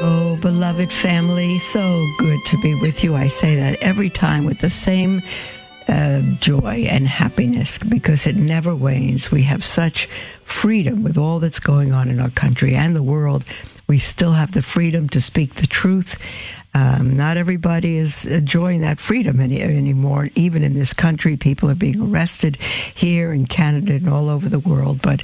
Oh, beloved family, so good to be with you. I say that every time with the same uh, joy and happiness because it never wanes. We have such freedom with all that's going on in our country and the world. We still have the freedom to speak the truth. Um, not everybody is enjoying that freedom any, anymore. Even in this country, people are being arrested here in Canada and all over the world. But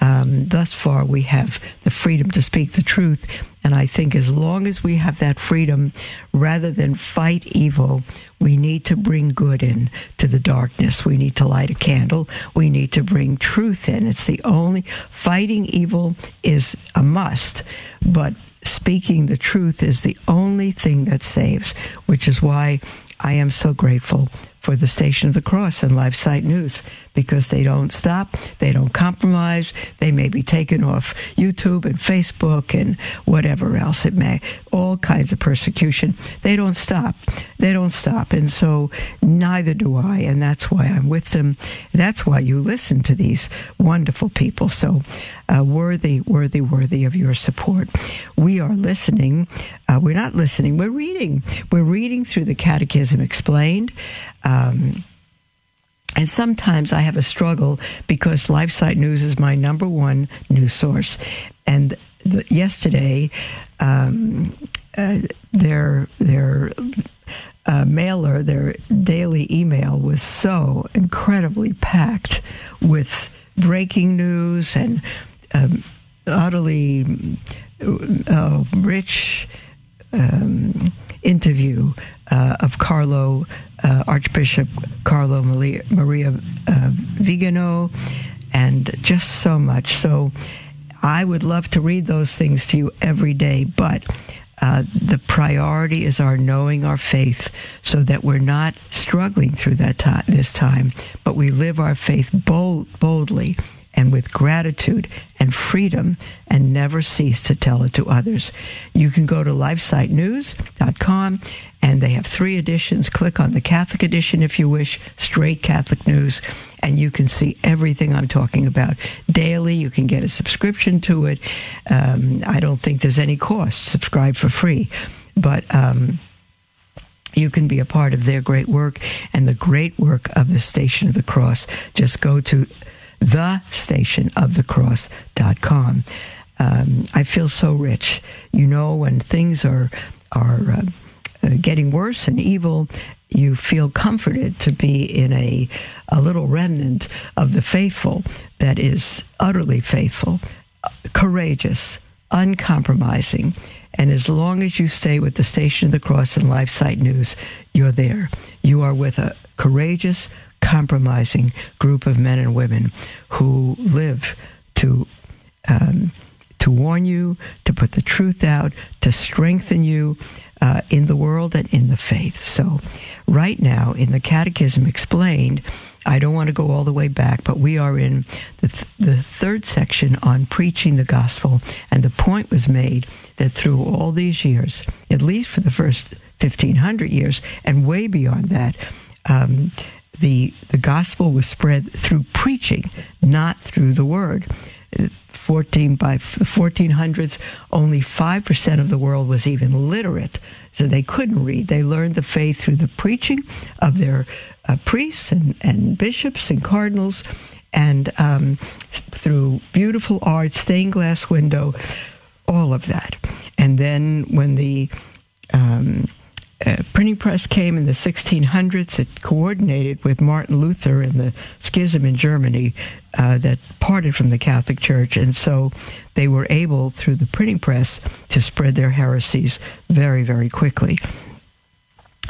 um, thus far, we have the freedom to speak the truth. And I think as long as we have that freedom, rather than fight evil, we need to bring good in to the darkness. We need to light a candle. We need to bring truth in. It's the only fighting evil is a must, but speaking the truth is the only thing that saves, which is why I am so grateful for the Station of the Cross and LifeSite News because they don't stop, they don't compromise, they may be taken off YouTube and Facebook and whatever else it may, all kinds of persecution. They don't stop. They don't stop. And so neither do I. And that's why I'm with them. That's why you listen to these wonderful people. So uh, worthy, worthy, worthy of your support. We are listening. Uh, we're not listening, we're reading. We're reading through the Catechism Explained. Um, and sometimes I have a struggle because LifeSite News is my number one news source. And the, yesterday, um, uh, their their uh, mailer, their daily email was so incredibly packed with breaking news and um, utterly uh, rich um, interview uh, of Carlo uh, Archbishop Carlo Maria, uh, Vigano, and just so much. So I would love to read those things to you every day, but uh, the priority is our knowing our faith so that we're not struggling through that this time, but we live our faith bold, boldly and with gratitude and freedom and never cease to tell it to others. You can go to lifesitenews.com and they have three editions. Click on the Catholic edition if you wish, straight Catholic news, and you can see everything I'm talking about daily. You can get a subscription to it. Um, I don't think there's any cost. Subscribe for free. But, um, you can be a part of their great work and the great work of the Station of the Cross. Just go to thestationofthecross.com. Um, I feel so rich. You know, when things are are uh, uh, getting worse and evil, you feel comforted to be in a a little remnant of the faithful that is utterly faithful, courageous, uncompromising. And as long as you stay with the Station of the Cross and LifeSite News, you're there. You are with a courageous, compromising group of men and women who live to um, to warn you, to put the truth out, to strengthen you uh, in the world and in the faith. So, right now in the Catechism Explained, I don't want to go all the way back, but we are in the, th- the third section on preaching the gospel, and the point was made that through all these years, at least for the first 1500 years, and way beyond that, um, the the gospel was spread through preaching, not through the word. 14 by 1400s, only 5% of the world was even literate, so they couldn't read. They learned the faith through the preaching of their uh, priests and, and bishops and cardinals, and um, through beautiful art, stained glass window, all of that. And then when the um, uh, printing press came in the 1600s. It coordinated with Martin Luther and the schism in Germany uh, that parted from the Catholic Church. And so they were able, through the printing press, to spread their heresies very, very quickly.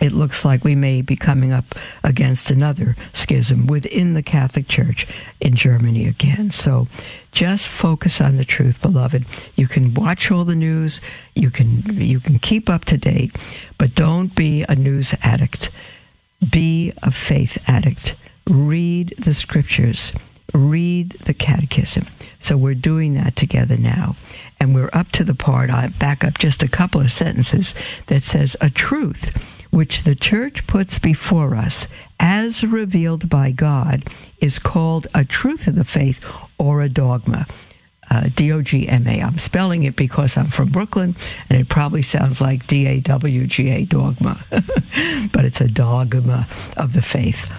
It looks like we may be coming up against another schism within the Catholic Church in Germany again. So just focus on the truth, beloved. You can watch all the news, you can you can keep up to date, but don't be a news addict. Be a faith addict. Read the scriptures. Read the catechism. So we're doing that together now. And we're up to the part, I back up just a couple of sentences, that says, A truth which the church puts before us as revealed by God is called a truth of the faith or a dogma. Uh, D O G M A. I'm spelling it because I'm from Brooklyn, and it probably sounds like D A W G A dogma, but it's a dogma of the faith.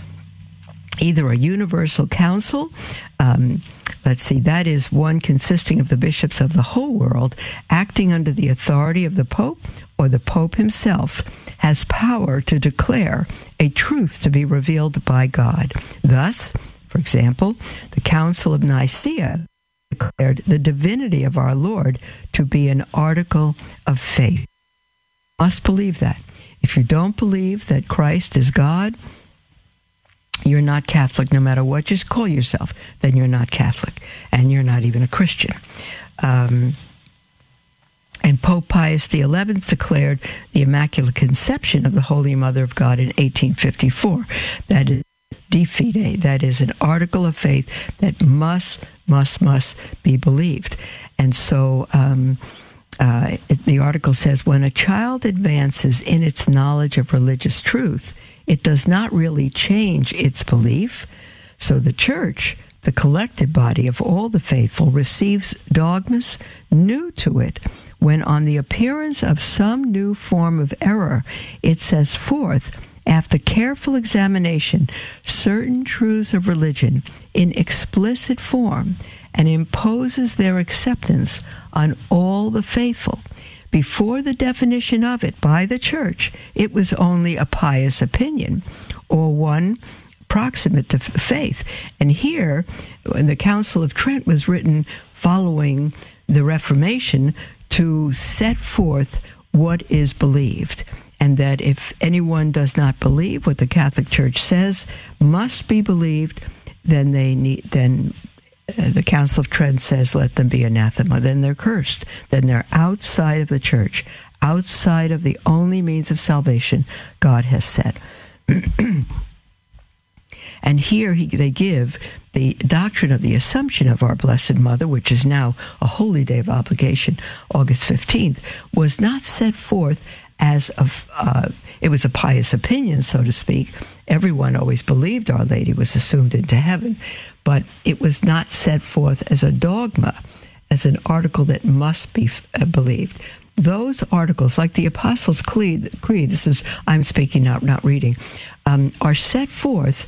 Either a universal council, um, let's see, that is one consisting of the bishops of the whole world acting under the authority of the Pope, or the Pope himself has power to declare a truth to be revealed by God. Thus, for example, the Council of Nicaea declared the divinity of our Lord to be an article of faith. You must believe that. If you don't believe that Christ is God, you're not Catholic no matter what. Just call yourself, then you're not Catholic, and you're not even a Christian. Um, and Pope Pius XI declared the Immaculate Conception of the Holy Mother of God in 1854. That is de fide, that is an article of faith that must, must, must be believed. And so um, uh, the article says when a child advances in its knowledge of religious truth, it does not really change its belief. So the church, the collected body of all the faithful, receives dogmas new to it when on the appearance of some new form of error, it says forth, after careful examination, certain truths of religion in explicit form and imposes their acceptance on all the faithful. Before the definition of it by the church, it was only a pious opinion or one proximate to faith. And here, when the Council of Trent was written following the Reformation, to set forth what is believed and that if anyone does not believe what the Catholic Church says must be believed, then they need then the Council of Trent says let them be anathema. Then they're cursed. Then they're outside of the church, outside of the only means of salvation God has set. And here he, they give the doctrine of the Assumption of our Blessed Mother, which is now a holy day of obligation, August 15th, was not set forth as a, uh, it was a pious opinion, so to speak. Everyone always believed Our Lady was assumed into heaven, but it was not set forth as a dogma, as an article that must be uh, believed those articles, like the Apostles' Creed, Creed this is I'm speaking, not reading, um, are set forth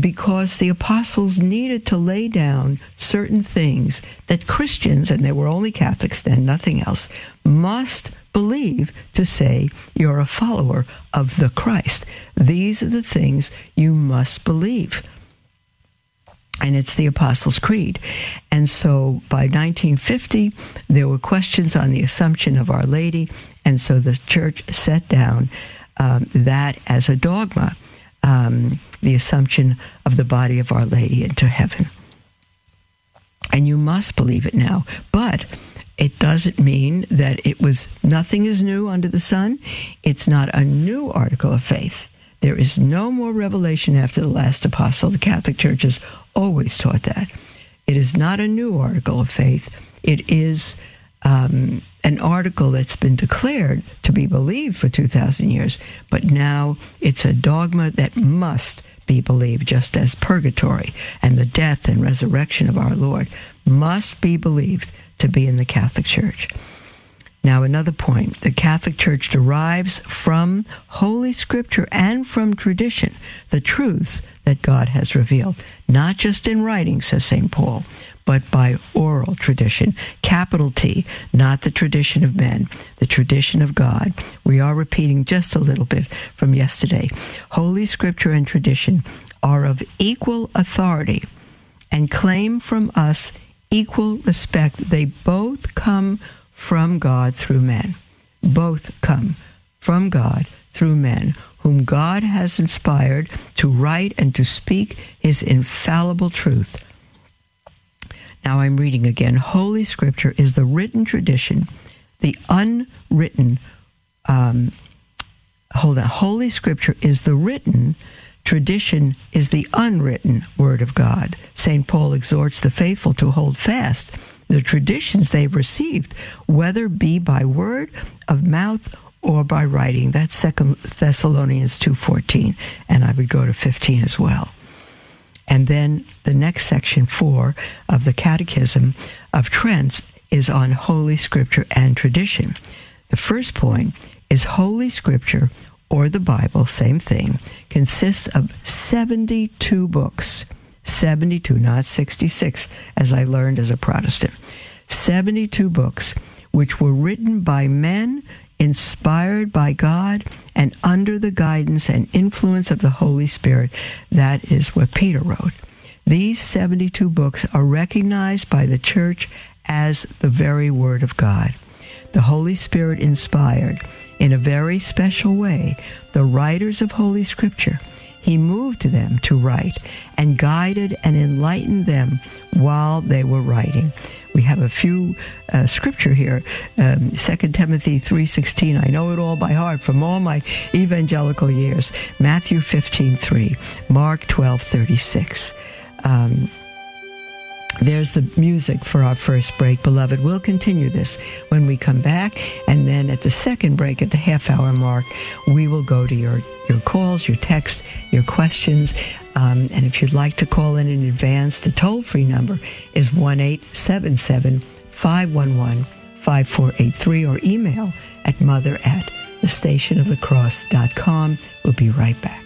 because the apostles needed to lay down certain things that Christians, and they were only Catholics then, nothing else, must believe to say you're a follower of the Christ. These are the things you must believe. And it's the Apostles' Creed. And so by 1950, there were questions on the Assumption of Our Lady. And so the church set down um, that as a dogma um, the assumption of the body of Our Lady into heaven. And you must believe it now. But it doesn't mean that it was nothing is new under the sun. It's not a new article of faith. There is no more revelation after the last apostle. The Catholic Church has always taught that. It is not a new article of faith. It is um, an article that's been declared to be believed for 2,000 years, but now it's a dogma that must be believed, just as purgatory and the death and resurrection of our Lord must be believed to be in the Catholic Church. Now, another point the Catholic Church derives from Holy Scripture and from tradition the truths that God has revealed, not just in writing, says St. Paul, but by oral tradition, capital T, not the tradition of men, the tradition of God. We are repeating just a little bit from yesterday. Holy Scripture and tradition are of equal authority and claim from us equal respect. They both come from God through men. Both come from God through men, whom God has inspired to write and to speak his infallible truth. Now I'm reading again. Holy Scripture is the written tradition, the unwritten. Um, hold on. Holy Scripture is the written tradition, is the unwritten Word of God. St. Paul exhorts the faithful to hold fast the traditions they've received, whether be by word of mouth or by writing. That's Second Thessalonians 2:14, and I would go to 15 as well. And then the next section 4 of the Catechism of Trent is on Holy Scripture and tradition. The first point is Holy Scripture or the Bible, same thing, consists of 72 books. 72, not 66, as I learned as a Protestant. 72 books which were written by men inspired by God and under the guidance and influence of the Holy Spirit. That is what Peter wrote. These 72 books are recognized by the church as the very Word of God. The Holy Spirit inspired, in a very special way, the writers of Holy Scripture. He moved them to write and guided and enlightened them while they were writing we have a few uh, scripture here. Um, 2 Timothy 3.16, I know it all by heart from all my evangelical years. Matthew 15.3, Mark 12.36. Um, there's the music for our first break, beloved. We'll continue this when we come back. And then at the second break, at the half hour mark, we will go to your, your calls, your text, your questions. Um, and if you'd like to call in in advance, the toll free number is 1 877 511 5483 or email at mother at thestationofthecross.com. We'll be right back.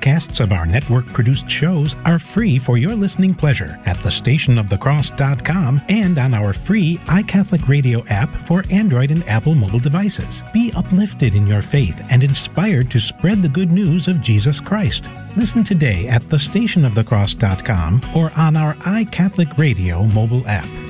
Podcasts of our network produced shows are free for your listening pleasure at thestationofthecross.com and on our free iCatholic Radio app for Android and Apple mobile devices. Be uplifted in your faith and inspired to spread the good news of Jesus Christ. Listen today at thestationofthecross.com or on our iCatholic Radio mobile app.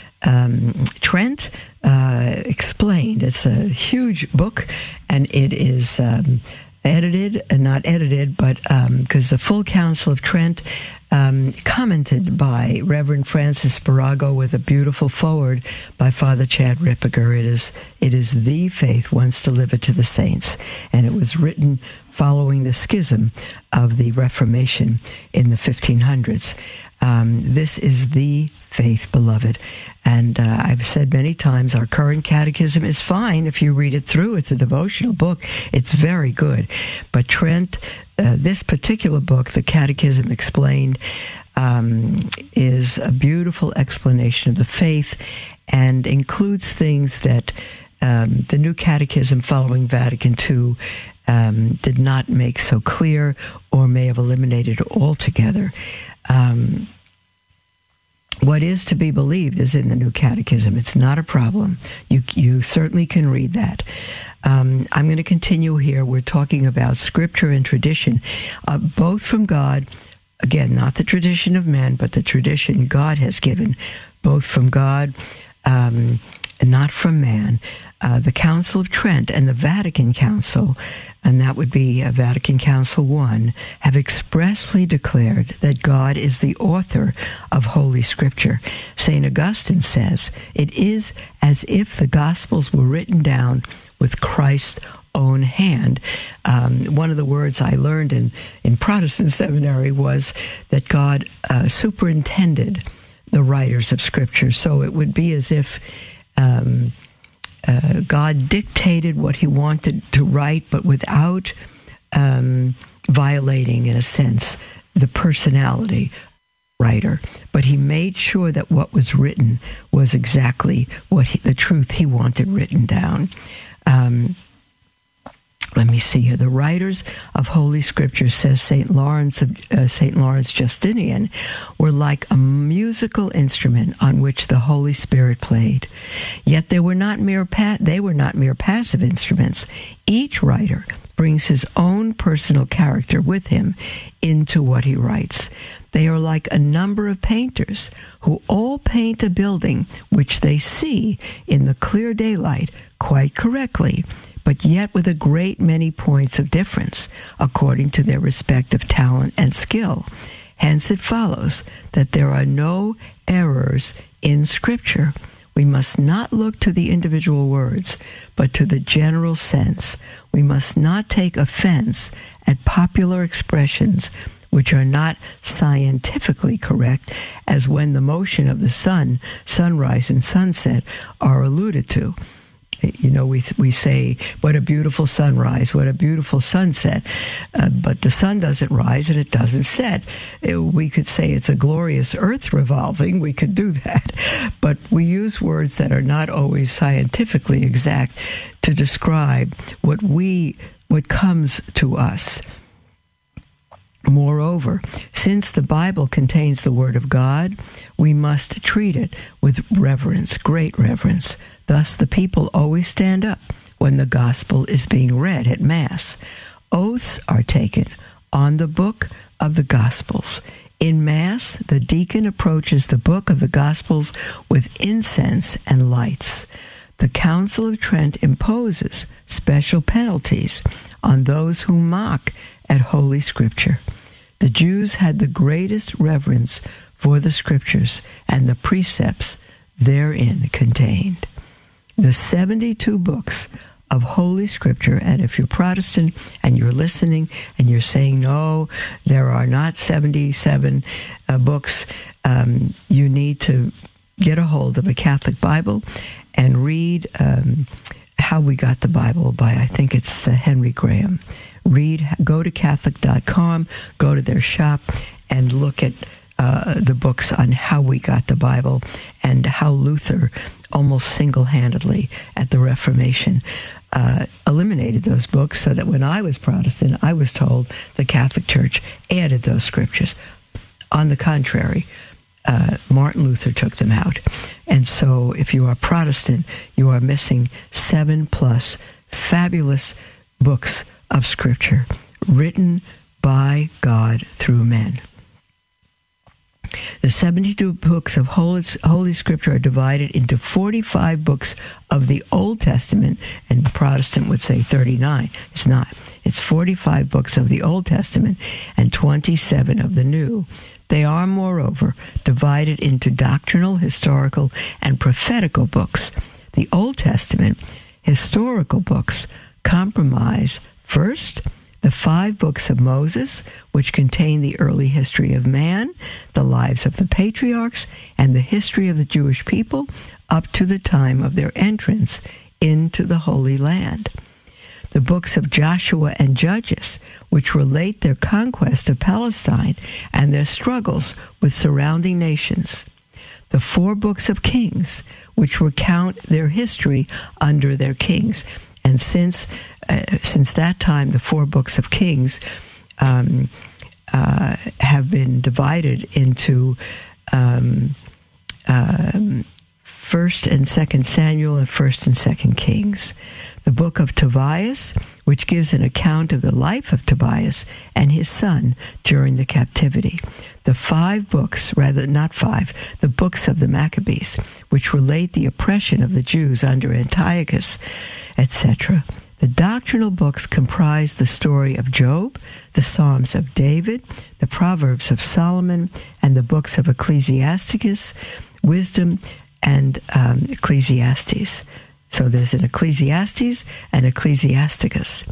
um, Trent uh, Explained. It's a huge book, and it is. Um, edited, and not edited, but because um, the full Council of Trent um, commented by Reverend Francis Spirago with a beautiful foreword by Father Chad Ripperger. It is it is the faith once delivered to the saints, and it was written following the schism of the Reformation in the 1500s. Um, this is the faith, beloved. And uh, I've said many times our current catechism is fine if you read it through. It's a devotional book, it's very good. But Trent, uh, this particular book, The Catechism Explained, um, is a beautiful explanation of the faith and includes things that um, the new catechism following Vatican II um, did not make so clear or may have eliminated altogether. Um, what is to be believed is in the New Catechism. It's not a problem. You you certainly can read that. Um, I'm going to continue here. We're talking about Scripture and tradition, uh, both from God. Again, not the tradition of men, but the tradition God has given, both from God. Um, not from man. Uh, the Council of Trent and the Vatican Council, and that would be uh, Vatican Council I, have expressly declared that God is the author of Holy Scripture. St. Augustine says, It is as if the Gospels were written down with Christ's own hand. Um, one of the words I learned in, in Protestant seminary was that God uh, superintended the writers of Scripture. So it would be as if um, uh, God dictated what he wanted to write, but without um, violating, in a sense, the personality writer. But he made sure that what was written was exactly what he, the truth he wanted written down. Um, let me see here. The writers of Holy Scripture, says Saint Lawrence uh, Saint Lawrence Justinian, were like a musical instrument on which the Holy Spirit played. Yet they were not mere pa- they were not mere passive instruments. Each writer brings his own personal character with him into what he writes. They are like a number of painters who all paint a building which they see in the clear daylight quite correctly but yet with a great many points of difference according to their respective talent and skill. Hence, it follows that there are no errors in Scripture. We must not look to the individual words, but to the general sense. We must not take offense at popular expressions which are not scientifically correct, as when the motion of the sun, sunrise, and sunset are alluded to you know, we we say what a beautiful sunrise, what a beautiful sunset, uh, but the sun doesn't rise and it doesn't set. It, uh, we could say it's a glorious Earth revolving. We could do that, but we use words that are not always scientifically exact to describe what we what comes to us. Moreover, since the Bible contains the Word of God, we must treat it with reverence, great reverence. Thus, the people always stand up when the gospel is being read at Mass. Oaths are taken on the book of the Gospels. In Mass, the deacon approaches the book of the Gospels with incense and lights. The Council of Trent imposes special penalties on those who mock at Holy Scripture. The Jews had the greatest reverence for the Scriptures and the precepts therein contained the 72 books of Holy Scripture. And if you're Protestant and you're listening and you're saying, no, there are not 77 uh, books, um, you need to get a hold of a Catholic Bible and read um, How We Got the Bible by, I think it's uh, Henry Graham. Read, go to Catholic.com, go to their shop, and look at uh, the books on how we got the Bible and how Luther almost single handedly at the Reformation. Uh, eliminated those books so that when I was Protestant, I was told the Catholic Church added those scriptures. On the contrary, uh, Martin Luther took them out. And so if you are Protestant, you are missing seven plus fabulous books of Scripture written by God through men. The 72 books of Holy, Holy Scripture are divided into 45 books of the Old Testament, and the Protestant would say 39. It's not. It's 45 books of the Old Testament and 27 of the New. They are, moreover, divided into doctrinal, historical, and prophetical books. The Old Testament historical books comprise first the five books of Moses, which contain the early history of man, the lives of the patriarchs, and the history of the Jewish people up to the time of their entrance into the Holy Land. The books of Joshua and Judges, which relate their conquest of Palestine and their struggles with surrounding nations. The four books of Kings, which recount their history under their kings. And since uh, since that time, the four books of Kings um, uh, have been divided into um, um, First and Second Samuel and First and Second Kings. The book of Tobias, which gives an account of the life of Tobias and his son during the captivity. The five books, rather not five, the books of the Maccabees, which relate the oppression of the Jews under Antiochus, etc. The doctrinal books comprise the story of Job, the Psalms of David, the Proverbs of Solomon, and the books of Ecclesiasticus, Wisdom, and um, Ecclesiastes. So there's an Ecclesiastes and Ecclesiasticus.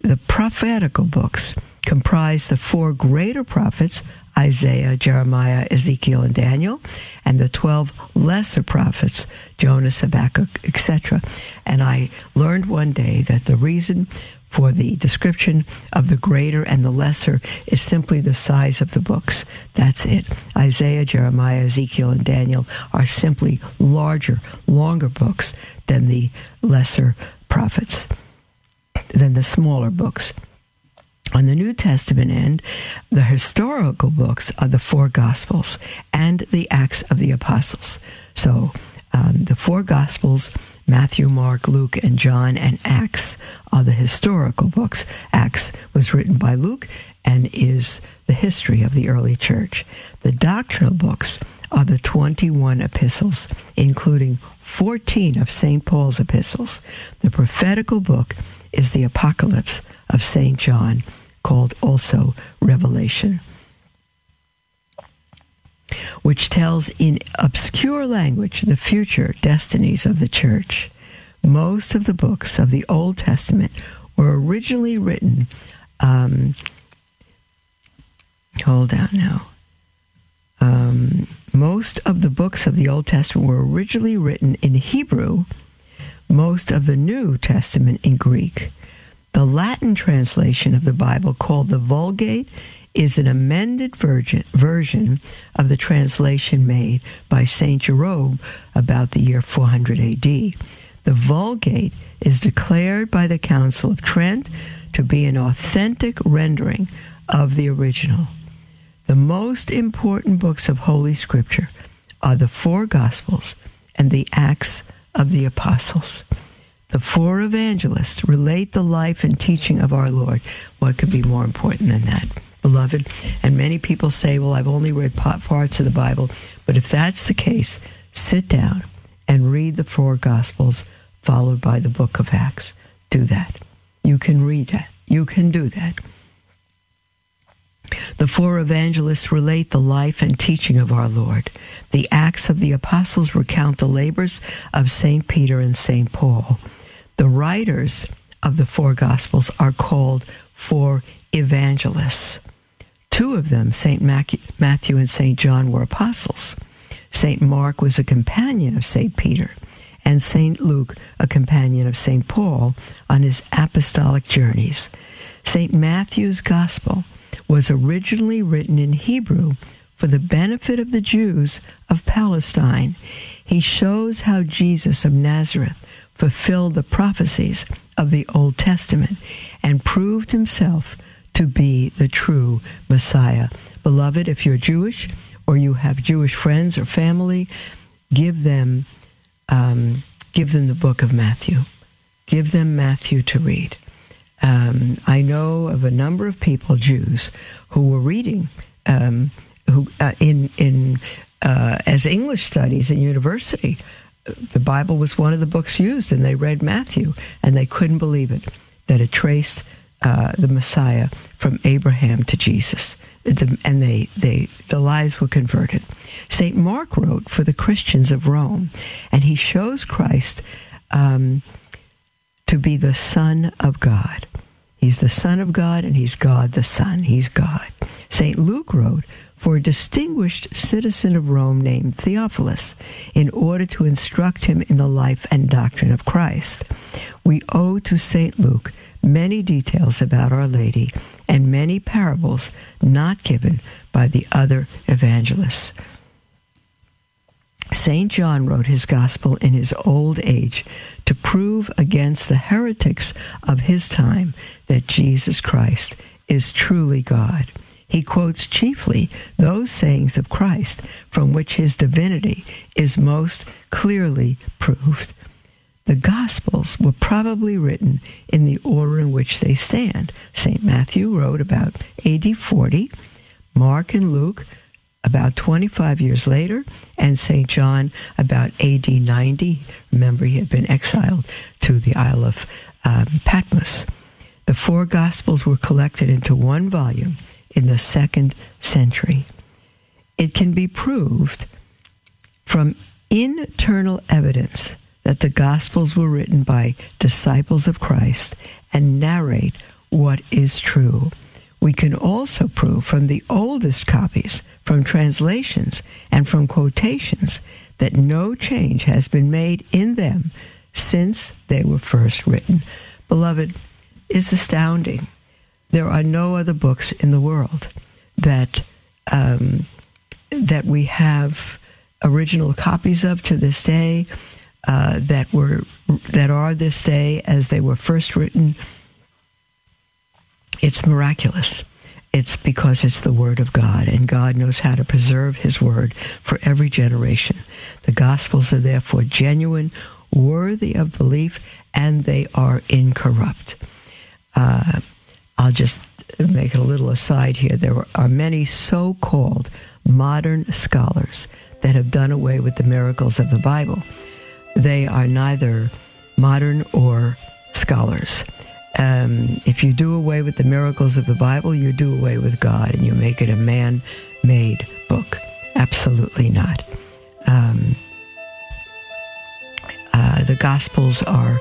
The prophetical books comprise the four greater prophets Isaiah, Jeremiah, Ezekiel, and Daniel, and the 12 lesser prophets, Jonas, Habakkuk, etc. And I learned one day that the reason for the description of the greater and the lesser is simply the size of the books. That's it. Isaiah, Jeremiah, Ezekiel, and Daniel are simply larger, longer books than the lesser prophets, than the smaller books. On the New Testament end, the historical books are the four Gospels and the Acts of the Apostles. So um, the four Gospels, Matthew, Mark, Luke, and John, and Acts are the historical books. Acts was written by Luke and is the history of the early church. The doctrinal books are the 21 epistles, including 14 of St. Paul's epistles. The prophetical book is the Apocalypse of St. John, called also Revelation, which tells in obscure language the future destinies of the church. Most of the books of the Old Testament were originally written. Um, hold on now. Um, most of the books of the Old Testament were originally written in Hebrew, most of the New Testament in Greek. The Latin translation of the Bible, called the Vulgate, is an amended version, version of the translation made by St. Jerome about the year 400 AD. The Vulgate is declared by the Council of Trent to be an authentic rendering of the original. The most important books of Holy Scripture are the four Gospels and the Acts of the Apostles. The four evangelists relate the life and teaching of our Lord. What could be more important than that, beloved? And many people say, well, I've only read parts of the Bible. But if that's the case, sit down and read the four Gospels, followed by the book of Acts. Do that. You can read that. You can do that. The four evangelists relate the life and teaching of our Lord. The Acts of the Apostles recount the labors of St. Peter and St. Paul. The writers of the four Gospels are called four evangelists. Two of them, St. Matthew and St. John, were apostles. St. Mark was a companion of St. Peter, and St. Luke, a companion of St. Paul on his apostolic journeys. St. Matthew's Gospel was originally written in Hebrew for the benefit of the Jews of Palestine. He shows how Jesus of Nazareth fulfilled the prophecies of the Old Testament and proved himself to be the true Messiah. Beloved, if you're Jewish or you have Jewish friends or family, give them um, give them the book of Matthew. Give them Matthew to read. Um, I know of a number of people, Jews, who were reading um, who uh, in in uh, as English studies in university, the Bible was one of the books used, and they read Matthew, and they couldn't believe it that it traced uh, the Messiah from Abraham to Jesus. The, and they, they, the lives were converted. St. Mark wrote for the Christians of Rome, and he shows Christ um, to be the Son of God. He's the Son of God, and he's God the Son. He's God. St. Luke wrote for a distinguished citizen of Rome named Theophilus in order to instruct him in the life and doctrine of Christ. We owe to St. Luke many details about Our Lady and many parables not given by the other evangelists. St. John wrote his gospel in his old age to prove against the heretics of his time that Jesus Christ is truly God. He quotes chiefly those sayings of Christ from which his divinity is most clearly proved. The Gospels were probably written in the order in which they stand. St. Matthew wrote about AD 40, Mark and Luke about 25 years later, and St. John about AD 90. Remember, he had been exiled to the Isle of um, Patmos. The four Gospels were collected into one volume in the second century. It can be proved from internal evidence that the Gospels were written by disciples of Christ and narrate what is true. We can also prove from the oldest copies, from translations, and from quotations that no change has been made in them since they were first written. Beloved, is astounding. There are no other books in the world that um, that we have original copies of to this day uh, that were that are this day as they were first written. It's miraculous. It's because it's the Word of God, and God knows how to preserve His Word for every generation. The Gospels are therefore genuine, worthy of belief, and they are incorrupt. Uh, I'll just make a little aside here. There are many so called modern scholars that have done away with the miracles of the Bible they are neither modern or scholars. Um, if you do away with the miracles of the Bible, you do away with God and you make it a man made book. Absolutely not. Um, uh, the Gospels are,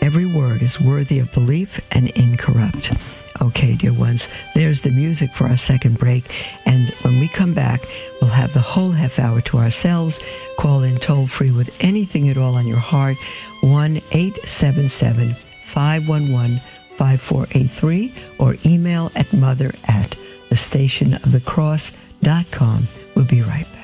every word is worthy of belief and incorrupt. Okay, dear ones, there's the music for our second break. And when we come back, we'll have the whole half hour to ourselves. Call in toll free with anything at all on your heart 1 877 511 5483 or email at mother at the station of the cross.com. We'll be right back.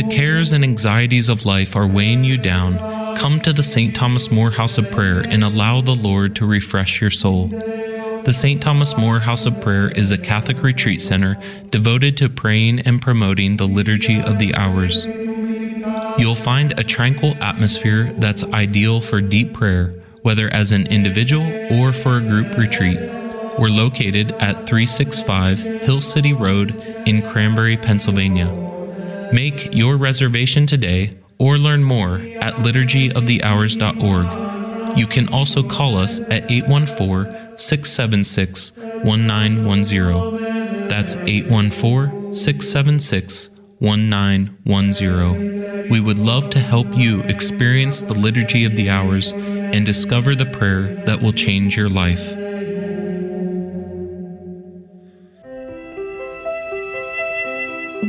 the cares and anxieties of life are weighing you down, come to the St. Thomas More House of Prayer and allow the Lord to refresh your soul. The St. Thomas More House of Prayer is a Catholic retreat center devoted to praying and promoting the Liturgy of the Hours. You'll find a tranquil atmosphere that's ideal for deep prayer, whether as an individual or for a group retreat. We're located at 365 Hill City Road in Cranberry, Pennsylvania. Make your reservation today or learn more at liturgyofthehours.org. You can also call us at 814 676 1910. That's 814 676 1910. We would love to help you experience the Liturgy of the Hours and discover the prayer that will change your life.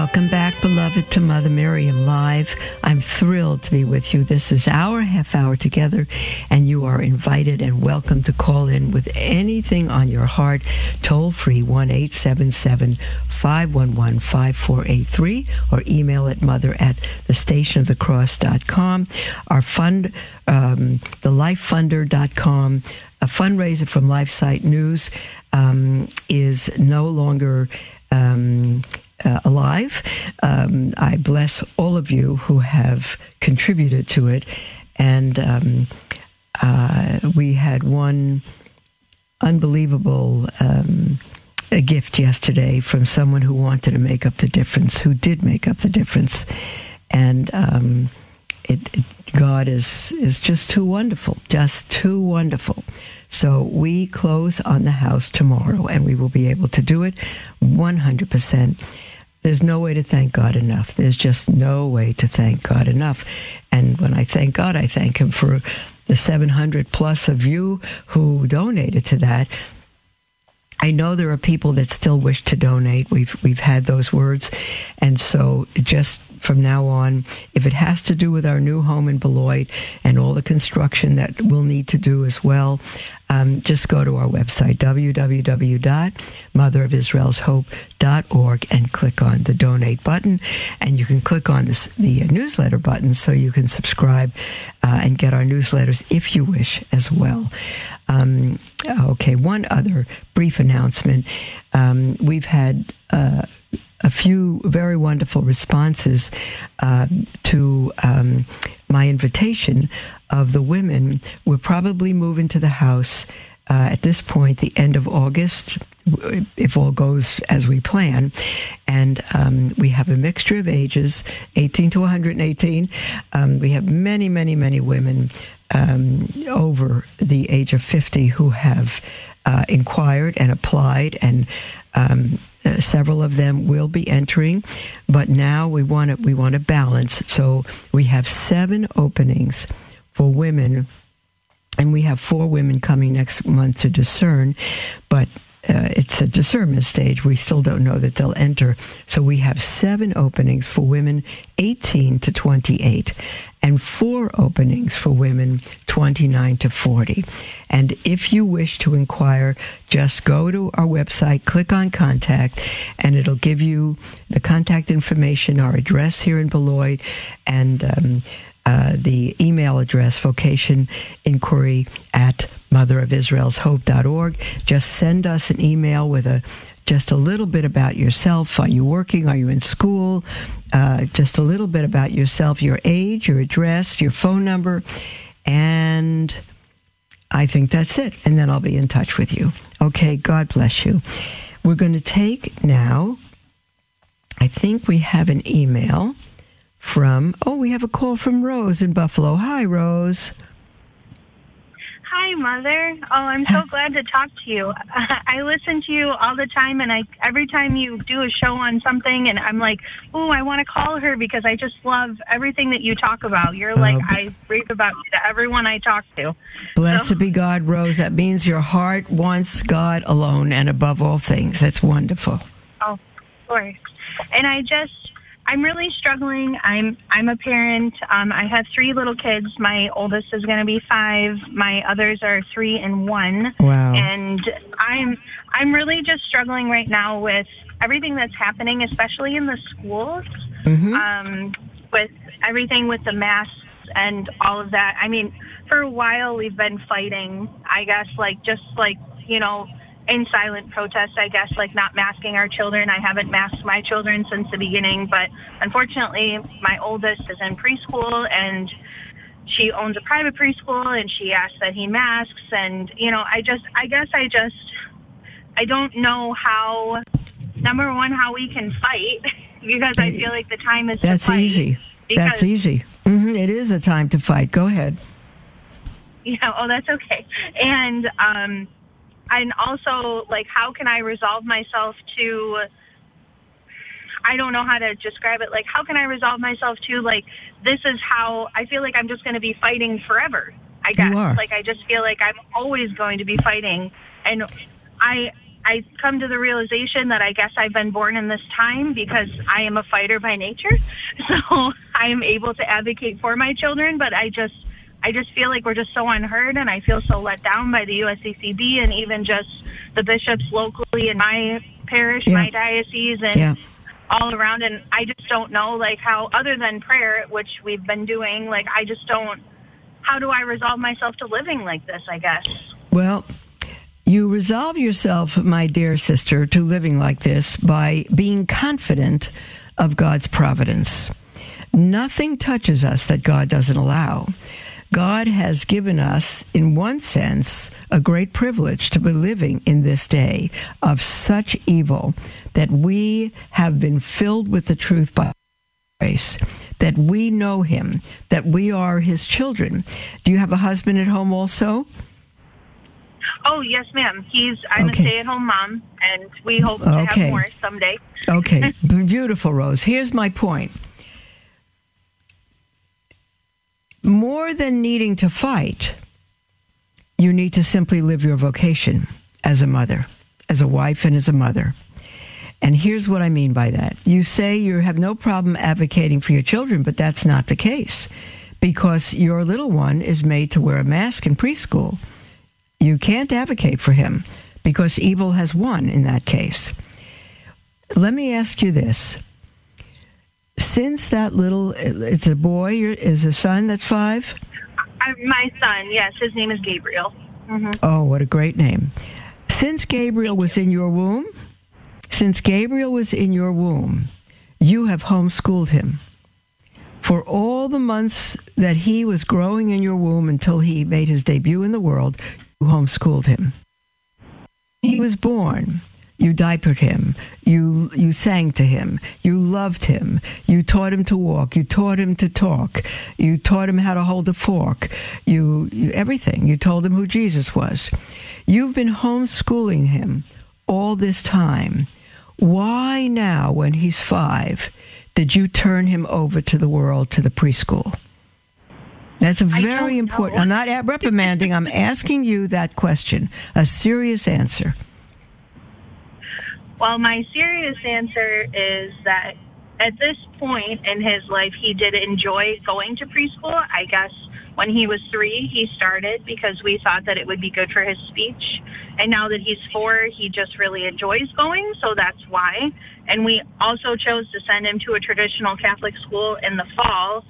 Welcome back, beloved, to Mother Miriam Live. I'm thrilled to be with you. This is our half hour together, and you are invited and welcome to call in with anything on your heart. Toll free 1 877 511 5483 or email at mother at thestationofthecross.com. Our fund, um, thelifefunder.com, a fundraiser from LifeSite News, um, is no longer. Um, uh, alive. Um, I bless all of you who have contributed to it. And um, uh, we had one unbelievable um, gift yesterday from someone who wanted to make up the difference, who did make up the difference. And um, it, it, God is, is just too wonderful, just too wonderful. So we close on the house tomorrow, and we will be able to do it 100%. There's no way to thank God enough. There's just no way to thank God enough. And when I thank God, I thank Him for the 700 plus of you who donated to that. I know there are people that still wish to donate. We've we've had those words, and so just from now on, if it has to do with our new home in Beloit and all the construction that we'll need to do as well, um, just go to our website, www.motherofisraelshope.org, and click on the donate button. And you can click on this, the newsletter button so you can subscribe uh, and get our newsletters if you wish as well. Um, okay, one other brief announcement. Um, we've had. Uh, a few very wonderful responses uh, to um, my invitation of the women. We're probably move into the house uh, at this point, the end of August, if all goes as we plan. And um, we have a mixture of ages, 18 to 118. Um, we have many, many, many women um, over the age of 50 who have uh, inquired and applied and um, uh, several of them will be entering, but now we want to we want to balance. So we have seven openings for women, and we have four women coming next month to discern, but. Uh, it's a discernment stage. We still don't know that they'll enter. So we have seven openings for women 18 to 28 and four openings for women 29 to 40. And if you wish to inquire, just go to our website, click on contact, and it'll give you the contact information, our address here in Beloit, and um, uh, the email address, vocation inquiry at motherofisraelshope.org. Just send us an email with a just a little bit about yourself. Are you working? Are you in school? Uh, just a little bit about yourself, your age, your address, your phone number, and I think that's it. And then I'll be in touch with you. Okay, God bless you. We're going to take now, I think we have an email from, oh, we have a call from Rose in Buffalo. Hi, Rose. Hi, Mother. Oh, I'm so glad to talk to you. I listen to you all the time, and I every time you do a show on something, and I'm like, oh, I want to call her because I just love everything that you talk about. You're like, uh, I rave about you to everyone I talk to. Blessed so. be God, Rose. That means your heart wants God alone and above all things. That's wonderful. Oh, of course. And I just I'm really struggling. I'm I'm a parent. Um, I have three little kids. My oldest is going to be five. My others are three and one. Wow. And I'm I'm really just struggling right now with everything that's happening, especially in the schools. mm-hmm. um, with everything with the masks and all of that. I mean, for a while we've been fighting, I guess, like just like, you know, in silent protest, I guess, like not masking our children. I haven't masked my children since the beginning, but unfortunately, my oldest is in preschool and she owns a private preschool and she asks that he masks. And, you know, I just, I guess I just, I don't know how, number one, how we can fight because I feel like the time is That's easy. That's easy. Mm-hmm. It is a time to fight. Go ahead. Yeah, oh, that's okay. And, um, and also like how can I resolve myself to I don't know how to describe it like how can I resolve myself to like this is how I feel like I'm just going to be fighting forever. I guess like I just feel like I'm always going to be fighting and I I come to the realization that I guess I've been born in this time because I am a fighter by nature. So I am able to advocate for my children, but I just I just feel like we're just so unheard, and I feel so let down by the USCCB and even just the bishops locally in my parish, yeah. my diocese, and yeah. all around. And I just don't know, like, how other than prayer, which we've been doing, like, I just don't. How do I resolve myself to living like this? I guess. Well, you resolve yourself, my dear sister, to living like this by being confident of God's providence. Nothing touches us that God doesn't allow. God has given us, in one sense, a great privilege to be living in this day of such evil that we have been filled with the truth by grace, that we know Him, that we are His children. Do you have a husband at home also? Oh yes, ma'am. He's I'm okay. a stay-at-home mom, and we hope to okay. have more someday. okay, beautiful, Rose. Here's my point more than needing to fight, you need to simply live your vocation as a mother, as a wife, and as a mother. And here's what I mean by that. You say you have no problem advocating for your children, but that's not the case because your little one is made to wear a mask in preschool. You can't advocate for him because evil has won in that case. Let me ask you this since that little, it's a boy, is a son that's five? my son, yes. His name is Gabriel. Mm-hmm. Oh, what a great name. Since Gabriel was in your womb, since Gabriel was in your womb, you have homeschooled him. For all the months that he was growing in your womb until he made his debut in the world, you homeschooled him. He was born. You diapered him. You you sang to him. You loved him. You taught him to walk. You taught him to talk. You taught him how to hold a fork. You, you everything. You told him who Jesus was. You've been homeschooling him all this time. Why now, when he's five, did you turn him over to the world, to the preschool? That's a very important. Know. I'm not reprimanding. I'm asking you that question. A serious answer. Well, my serious answer is that at this point in his life, he did enjoy going to preschool. I guess when he was three, he started because we thought that it would be good for his speech. And now that he's four, he just really enjoys going, so that's why. And we also chose to send him to a traditional Catholic school in the fall.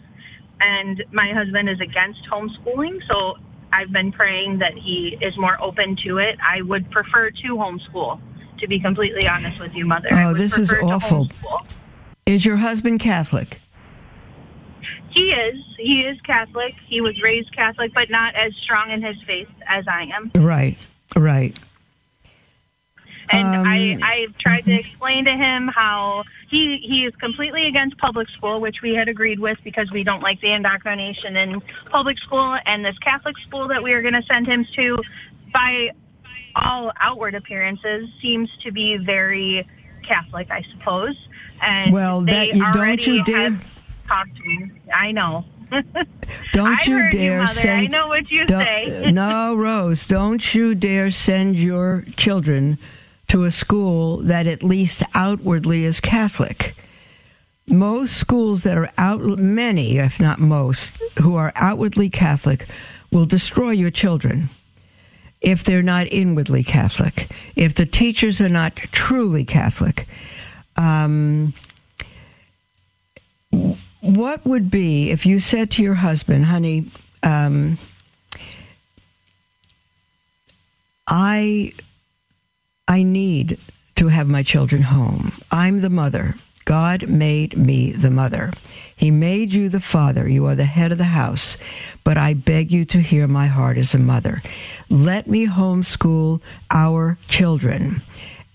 And my husband is against homeschooling, so I've been praying that he is more open to it. I would prefer to homeschool to be completely honest with you, Mother. Oh, this is awful. Is your husband Catholic? He is. He is Catholic. He was raised Catholic, but not as strong in his faith as I am. Right, right. And um, I, I've tried to explain to him how he he is completely against public school, which we had agreed with because we don't like the indoctrination in public school and this Catholic school that we are going to send him to. By all outward appearances seems to be very Catholic, I suppose. And well, that you don't you dare talk to me. I know. don't you dare you, send. I know what you say. no, Rose, don't you dare send your children to a school that at least outwardly is Catholic. Most schools that are out, many, if not most, who are outwardly Catholic, will destroy your children if they're not inwardly Catholic, if the teachers are not truly Catholic. Um, what would be if you said to your husband, honey, um, I I need to have my children home. I'm the mother. God made me the mother. He made you the father. You are the head of the house. But I beg you to hear my heart as a mother. Let me homeschool our children.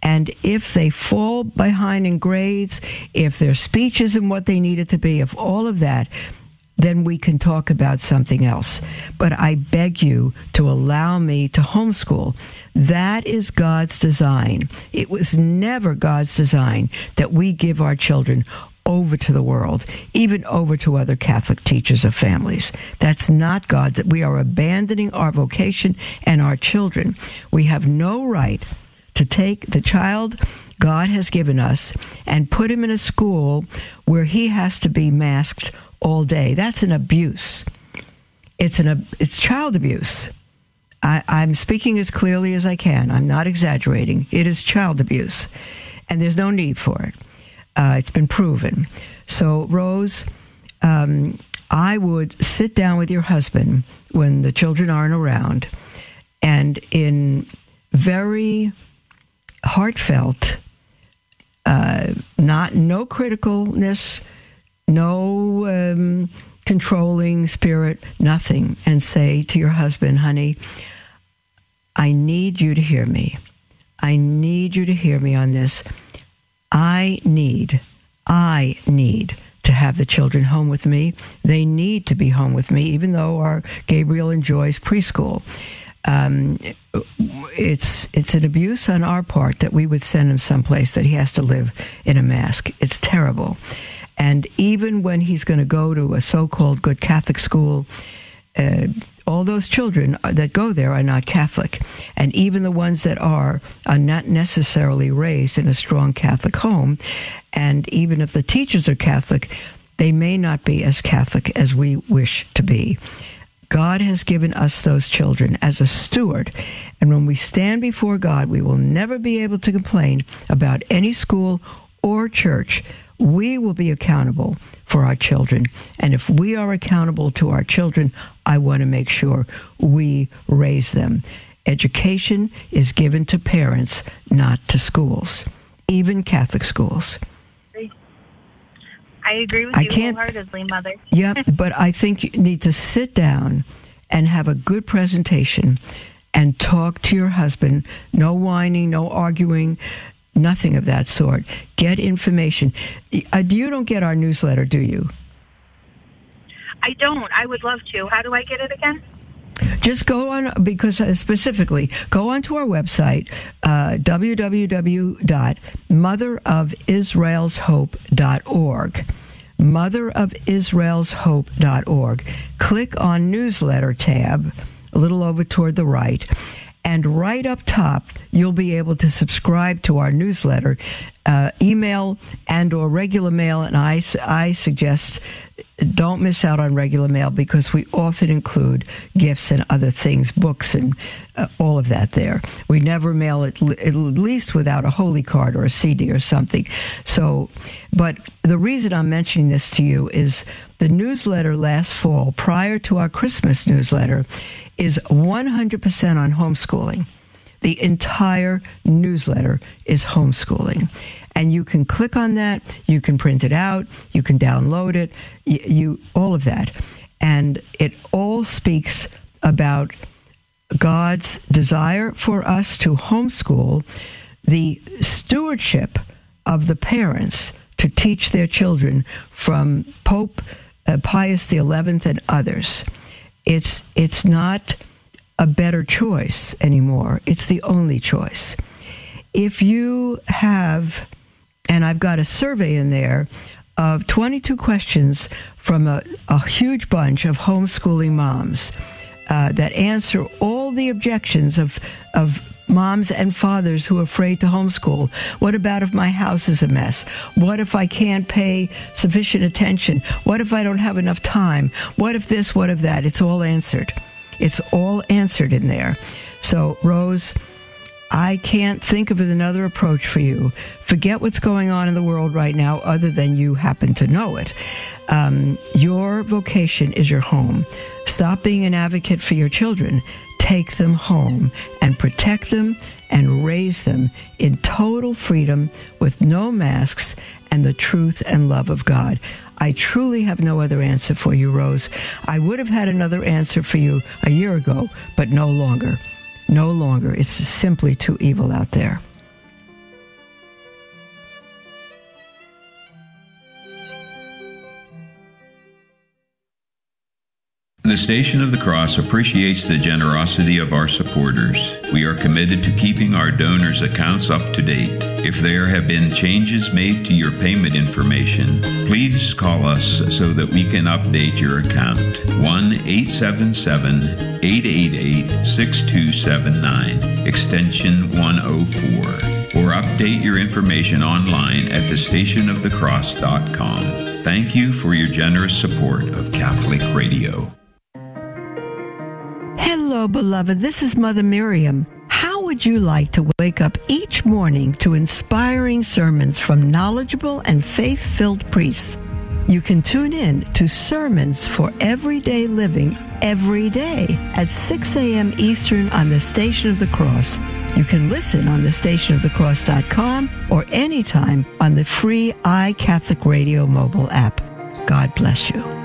And if they fall behind in grades, if their speech isn't what they need it to be, if all of that, then we can talk about something else. But I beg you to allow me to homeschool. That is God's design. It was never God's design that we give our children over to the world, even over to other Catholic teachers of families. That's not God, that we are abandoning our vocation and our children. We have no right to take the child God has given us and put him in a school where he has to be masked all day. That's an abuse. It's an it's child abuse. I, I'm speaking as clearly as I can. I'm not exaggerating. It is child abuse, and there's no need for it. Uh, it's been proven. So, Rose, um, I would sit down with your husband when the children aren't around, and in very heartfelt, uh, not no criticalness no controlling spirit, nothing, and say to your husband, honey, I need you to hear me. I need you to hear me on this. I need, I need to have the children home with me. They need to be home with me, even though our Gabriel enjoys preschool. Um, it's it's an abuse on our part that we would send him someplace that he has to live in a mask. It's terrible, and even when he's going to go to a so called good Catholic school, uh, all those children that go there are not Catholic. And even the ones that are, are not necessarily raised in a strong Catholic home. And even if the teachers are Catholic, they may not be as Catholic as we wish to be. God has given us those children as a steward. And when we stand before God, we will never be able to complain about any school or church we will be accountable for our children. And if we are accountable to our children, I want to make sure we raise them. Education is given to parents, not to schools, even Catholic schools. I agree with I you can't, wholeheartedly, Mother. yeah, but I think you need to sit down and have a good presentation and talk to your husband. No whining, no arguing, Nothing of that sort. Get information. Uh, you don't get our newsletter, do you? I don't. I would love to. How do I get it again? Just go on, because uh, specifically, go onto our website, uh, www.motherofisraelshope.org. Motherofisraelshope.org. Click on newsletter tab, a little over toward the right and right up top, you'll be able to subscribe to our newsletter, uh, email and or regular mail. And I, I suggest don't miss out on regular mail because we often include gifts and other things, books and uh, all of that there. We never mail it at least without a holy card or a CD or something. So, but the reason I'm mentioning this to you is the newsletter last fall, prior to our Christmas newsletter, is 100% on homeschooling. The entire newsletter is homeschooling. And you can click on that, you can print it out, you can download it, you, all of that. And it all speaks about God's desire for us to homeschool, the stewardship of the parents to teach their children from Pope uh, Pius XI and others it's it's not a better choice anymore. It's the only choice. If you have, and I've got a survey in there of 22 questions from a, a huge bunch of homeschooling moms uh, that answer all the objections of of moms and fathers who are afraid to homeschool. What about if my house is a mess? What if I can't pay sufficient attention? What if I don't have enough time? What if this? What if that? It's all answered. It's all answered in there. So, Rose, I can't think of another approach for you. Forget what's going on in the world right now, other than you happen to know it. Um, your vocation is your home. Stop being an advocate for your children. Take them home and protect them and raise them in total freedom with no masks and the truth and love of God. I truly have no other answer for you, Rose. I would have had another answer for you a year ago, but no longer. No longer. It's simply too evil out there. The Station of the Cross appreciates the generosity of our supporters. We are committed to keeping our donors' accounts up to date. If there have been changes made to your payment information, please call us so that we can update your account. 1 877 888 6279, extension 104, or update your information online at thestationofthecross.com. Thank you for your generous support of Catholic Radio. Hello, beloved. This is Mother Miriam. How would you like to wake up each morning to inspiring sermons from knowledgeable and faith filled priests? You can tune in to Sermons for Everyday Living every day at 6 a.m. Eastern on the Station of the Cross. You can listen on the stationofthecross.com or anytime on the free iCatholic Radio mobile app. God bless you.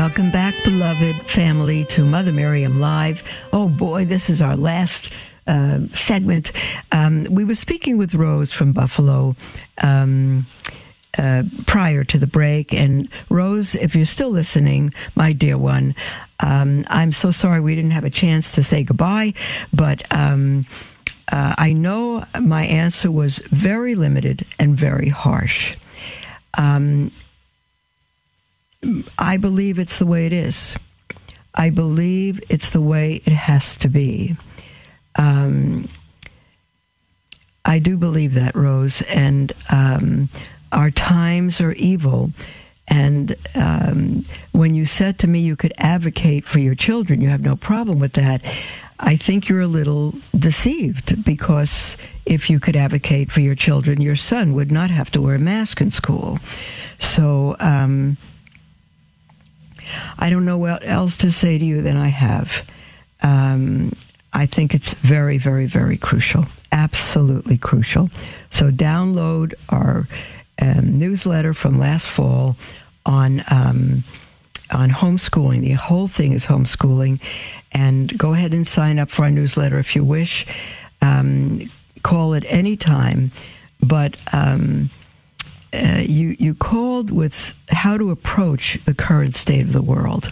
Welcome back, beloved family, to Mother Miriam Live. Oh boy, this is our last uh, segment. Um, we were speaking with Rose from Buffalo. Um, uh, prior to the break. And Rose, if you're still listening, my dear one, um, I'm so sorry we didn't have a chance to say goodbye, but um, uh, I know my answer was very limited and very harsh. Um, I believe it's the way it is. I believe it's the way it has to be. Um, I do believe that, Rose, and um, our times are evil. And um, when you said to me you could advocate for your children, you have no problem with that. I think you're a little deceived because if you could advocate for your children, your son would not have to wear a mask in school. So um, I don't know what else to say to you than I have. Um, I think it's very, very, very crucial. Absolutely crucial. So download our um, newsletter from last fall on um, on homeschooling. The whole thing is homeschooling, and go ahead and sign up for our newsletter if you wish. Um, call at any time, but um, uh, you you called with how to approach the current state of the world,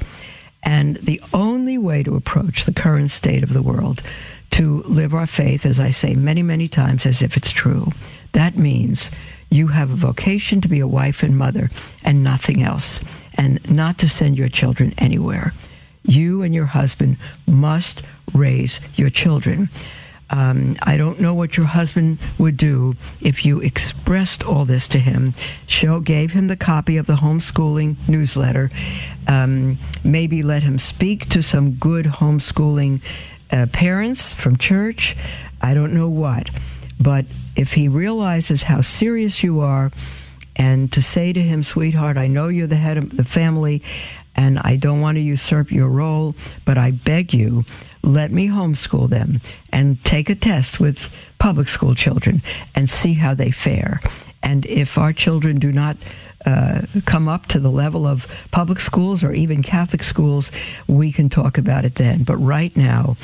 and the only way to approach the current state of the world to live our faith, as I say many many times, as if it's true. That means you have a vocation to be a wife and mother and nothing else, and not to send your children anywhere. You and your husband must raise your children. Um, I don't know what your husband would do if you expressed all this to him. Show gave him the copy of the homeschooling newsletter. Um, maybe let him speak to some good homeschooling uh, parents from church. I don't know what, but if he realizes how serious you are, and to say to him, sweetheart, I know you're the head of the family, and I don't want to usurp your role, but I beg you let me homeschool them and take a test with public school children and see how they fare. And if our children do not uh, come up to the level of public schools or even Catholic schools, we can talk about it then. But right now,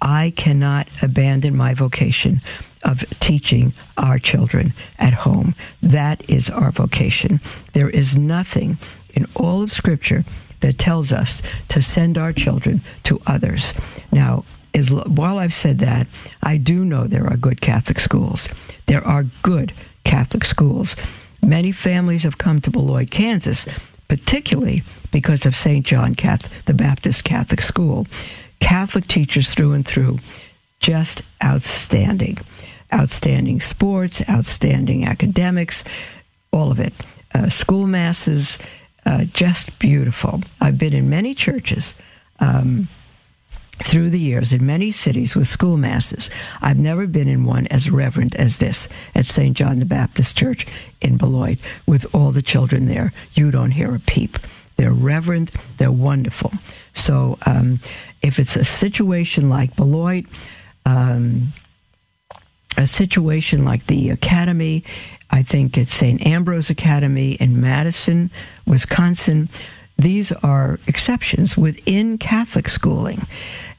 I cannot abandon my vocation of teaching our children at home. That is our vocation. There is nothing in all of Scripture that tells us to send our children to others. Now, while I've said that, I do know there are good Catholic schools. There are good Catholic schools. Many families have come to Beloit, Kansas, particularly because of St. John Catholic, the Baptist Catholic School. Catholic teachers through and through, just outstanding. Outstanding sports, outstanding academics, all of it. Uh, school masses, uh, just beautiful. I've been in many churches um, through the years in many cities with school masses. I've never been in one as reverent as this at St. John the Baptist Church in Beloit with all the children there. You don't hear a peep. They're reverent, they're wonderful. So um, if it's a situation like Beloit, um, a situation like the academy I think it's St. Ambrose Academy in Madison, Wisconsin. These are exceptions within Catholic schooling.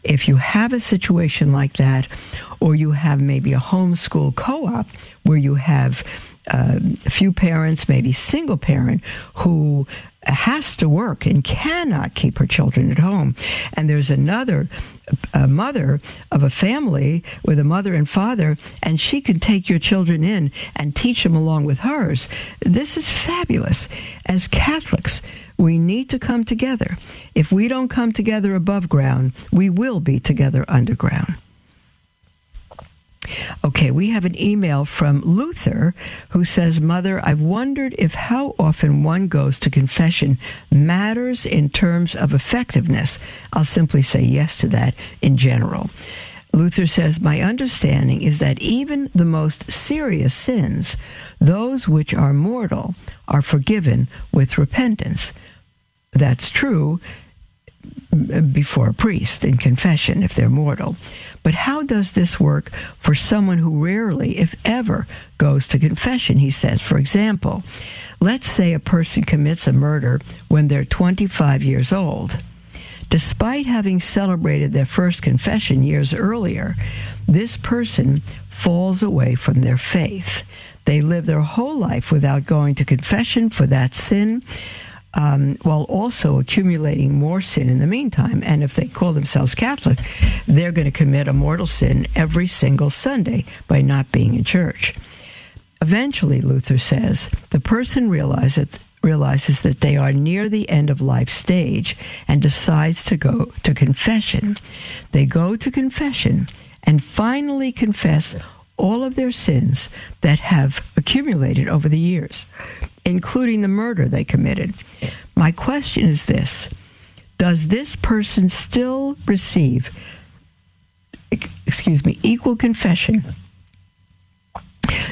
If you have a situation like that, or you have maybe a homeschool co op where you have uh, a few parents, maybe single parent, who has to work and cannot keep her children at home. And there's another a mother of a family with a mother and father, and she can take your children in and teach them along with hers. This is fabulous. As Catholics, we need to come together. If we don't come together above ground, we will be together underground. Okay, we have an email from Luther who says, Mother, I've wondered if how often one goes to confession matters in terms of effectiveness. I'll simply say yes to that in general. Luther says, My understanding is that even the most serious sins, those which are mortal, are forgiven with repentance. That's true before a priest in confession if they're mortal. But how does this work for someone who rarely, if ever, goes to confession? He says, for example, let's say a person commits a murder when they're 25 years old. Despite having celebrated their first confession years earlier, this person falls away from their faith. They live their whole life without going to confession for that sin um, while also accumulating more sin in the meantime. And if they call themselves Catholic, they're going to commit a mortal sin every single Sunday by not being in church. Eventually, Luther says, the person realizes, realizes that they are near the end of life stage and decides to go to confession. They go to confession and finally confess all of their sins that have accumulated over the years including the murder they committed. My question is this Does this person still receive, excuse me, equal confession?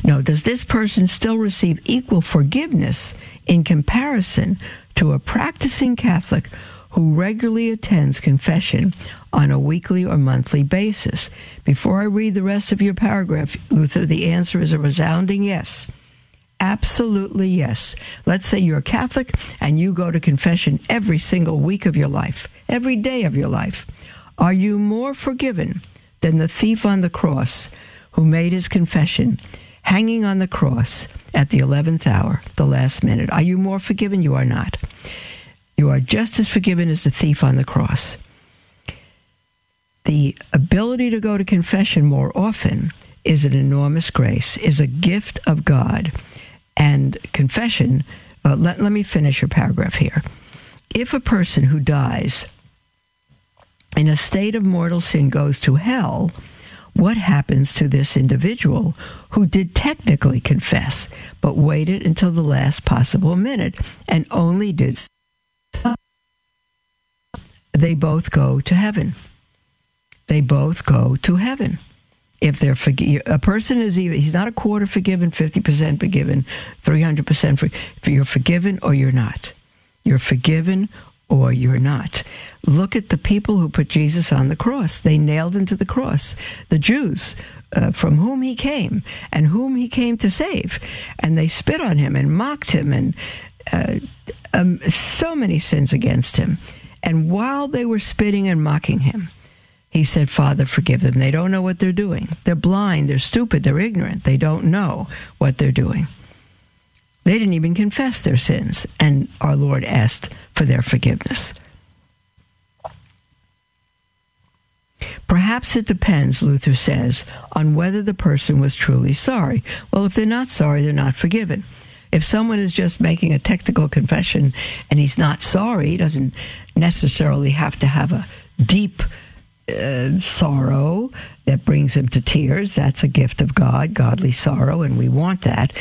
No, does this person still receive equal forgiveness in comparison to a practicing Catholic who regularly attends confession on a weekly or monthly basis? Before I read the rest of your paragraph, Luther, the answer is a resounding yes. Absolutely yes. Let's say you're a Catholic and you go to confession every single week of your life, every day of your life. Are you more forgiven than the thief on the cross who made his confession hanging on the cross at the 11th hour, the last minute? Are you more forgiven? You are not. You are just as forgiven as the thief on the cross. The ability to go to confession more often is an enormous grace, is a gift of God and confession. Uh, let, let me finish your paragraph here. If a person who dies in a state of mortal sin goes to hell, what happens to this individual who did technically confess, but waited until the last possible minute and only did. They both go to heaven. They both go to heaven. If they're forgi- a person is even he's not a quarter forgiven, fifty percent forgiven, three hundred percent for. You're forgiven or you're not, you're forgiven or you're not. Look at the people who put Jesus on the cross. They nailed him to the cross. The Jews, uh, from whom he came and whom he came to save. And they spit on him and mocked him and uh, um, so many sins against him. And while they were spitting and mocking him, he said, Father, forgive them. They don't know what they're doing. They're blind, they're stupid, they're ignorant. They don't know what they're doing. They didn't even confess their sins, and our Lord asked for their forgiveness. Perhaps it depends, Luther says, on whether the person was truly sorry. Well, if they're not sorry, they're not forgiven. If someone is just making a technical confession and he's not sorry, he doesn't necessarily have to have a deep uh, sorrow that brings him to tears. That's a gift of God, godly sorrow, and we want that.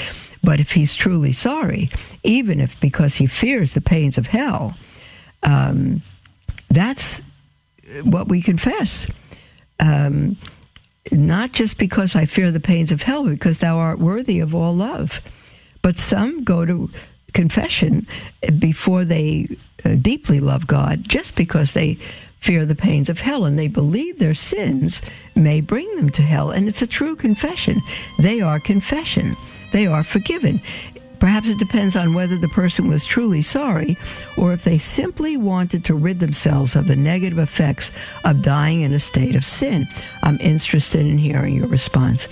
But if he's truly sorry, even if because he fears the pains of hell, um, that's what we confess. Um, not just because I fear the pains of hell, because thou art worthy of all love. But some go to confession before they uh, deeply love God, just because they fear the pains of hell and they believe their sins may bring them to hell. And it's a true confession. They are confession, they are forgiven. Perhaps it depends on whether the person was truly sorry or if they simply wanted to rid themselves of the negative effects of dying in a state of sin. I'm interested in hearing your response.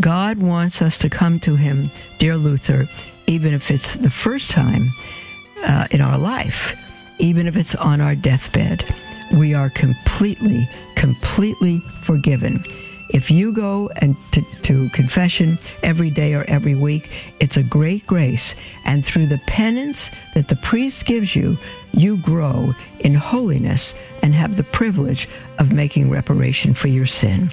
God wants us to come to Him, dear Luther, even if it's the first time uh, in our life, even if it's on our deathbed. We are completely, completely forgiven. If you go and to, to, confession every day or every week, it's a great grace. And through the penance that the priest gives you, you grow in holiness and have the privilege of making reparation for your sin.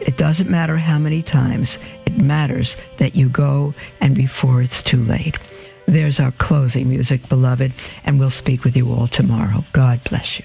It doesn't matter how many times, it matters that you go and before it's too late. There's our closing music, beloved, and we'll speak with you all tomorrow. God bless you.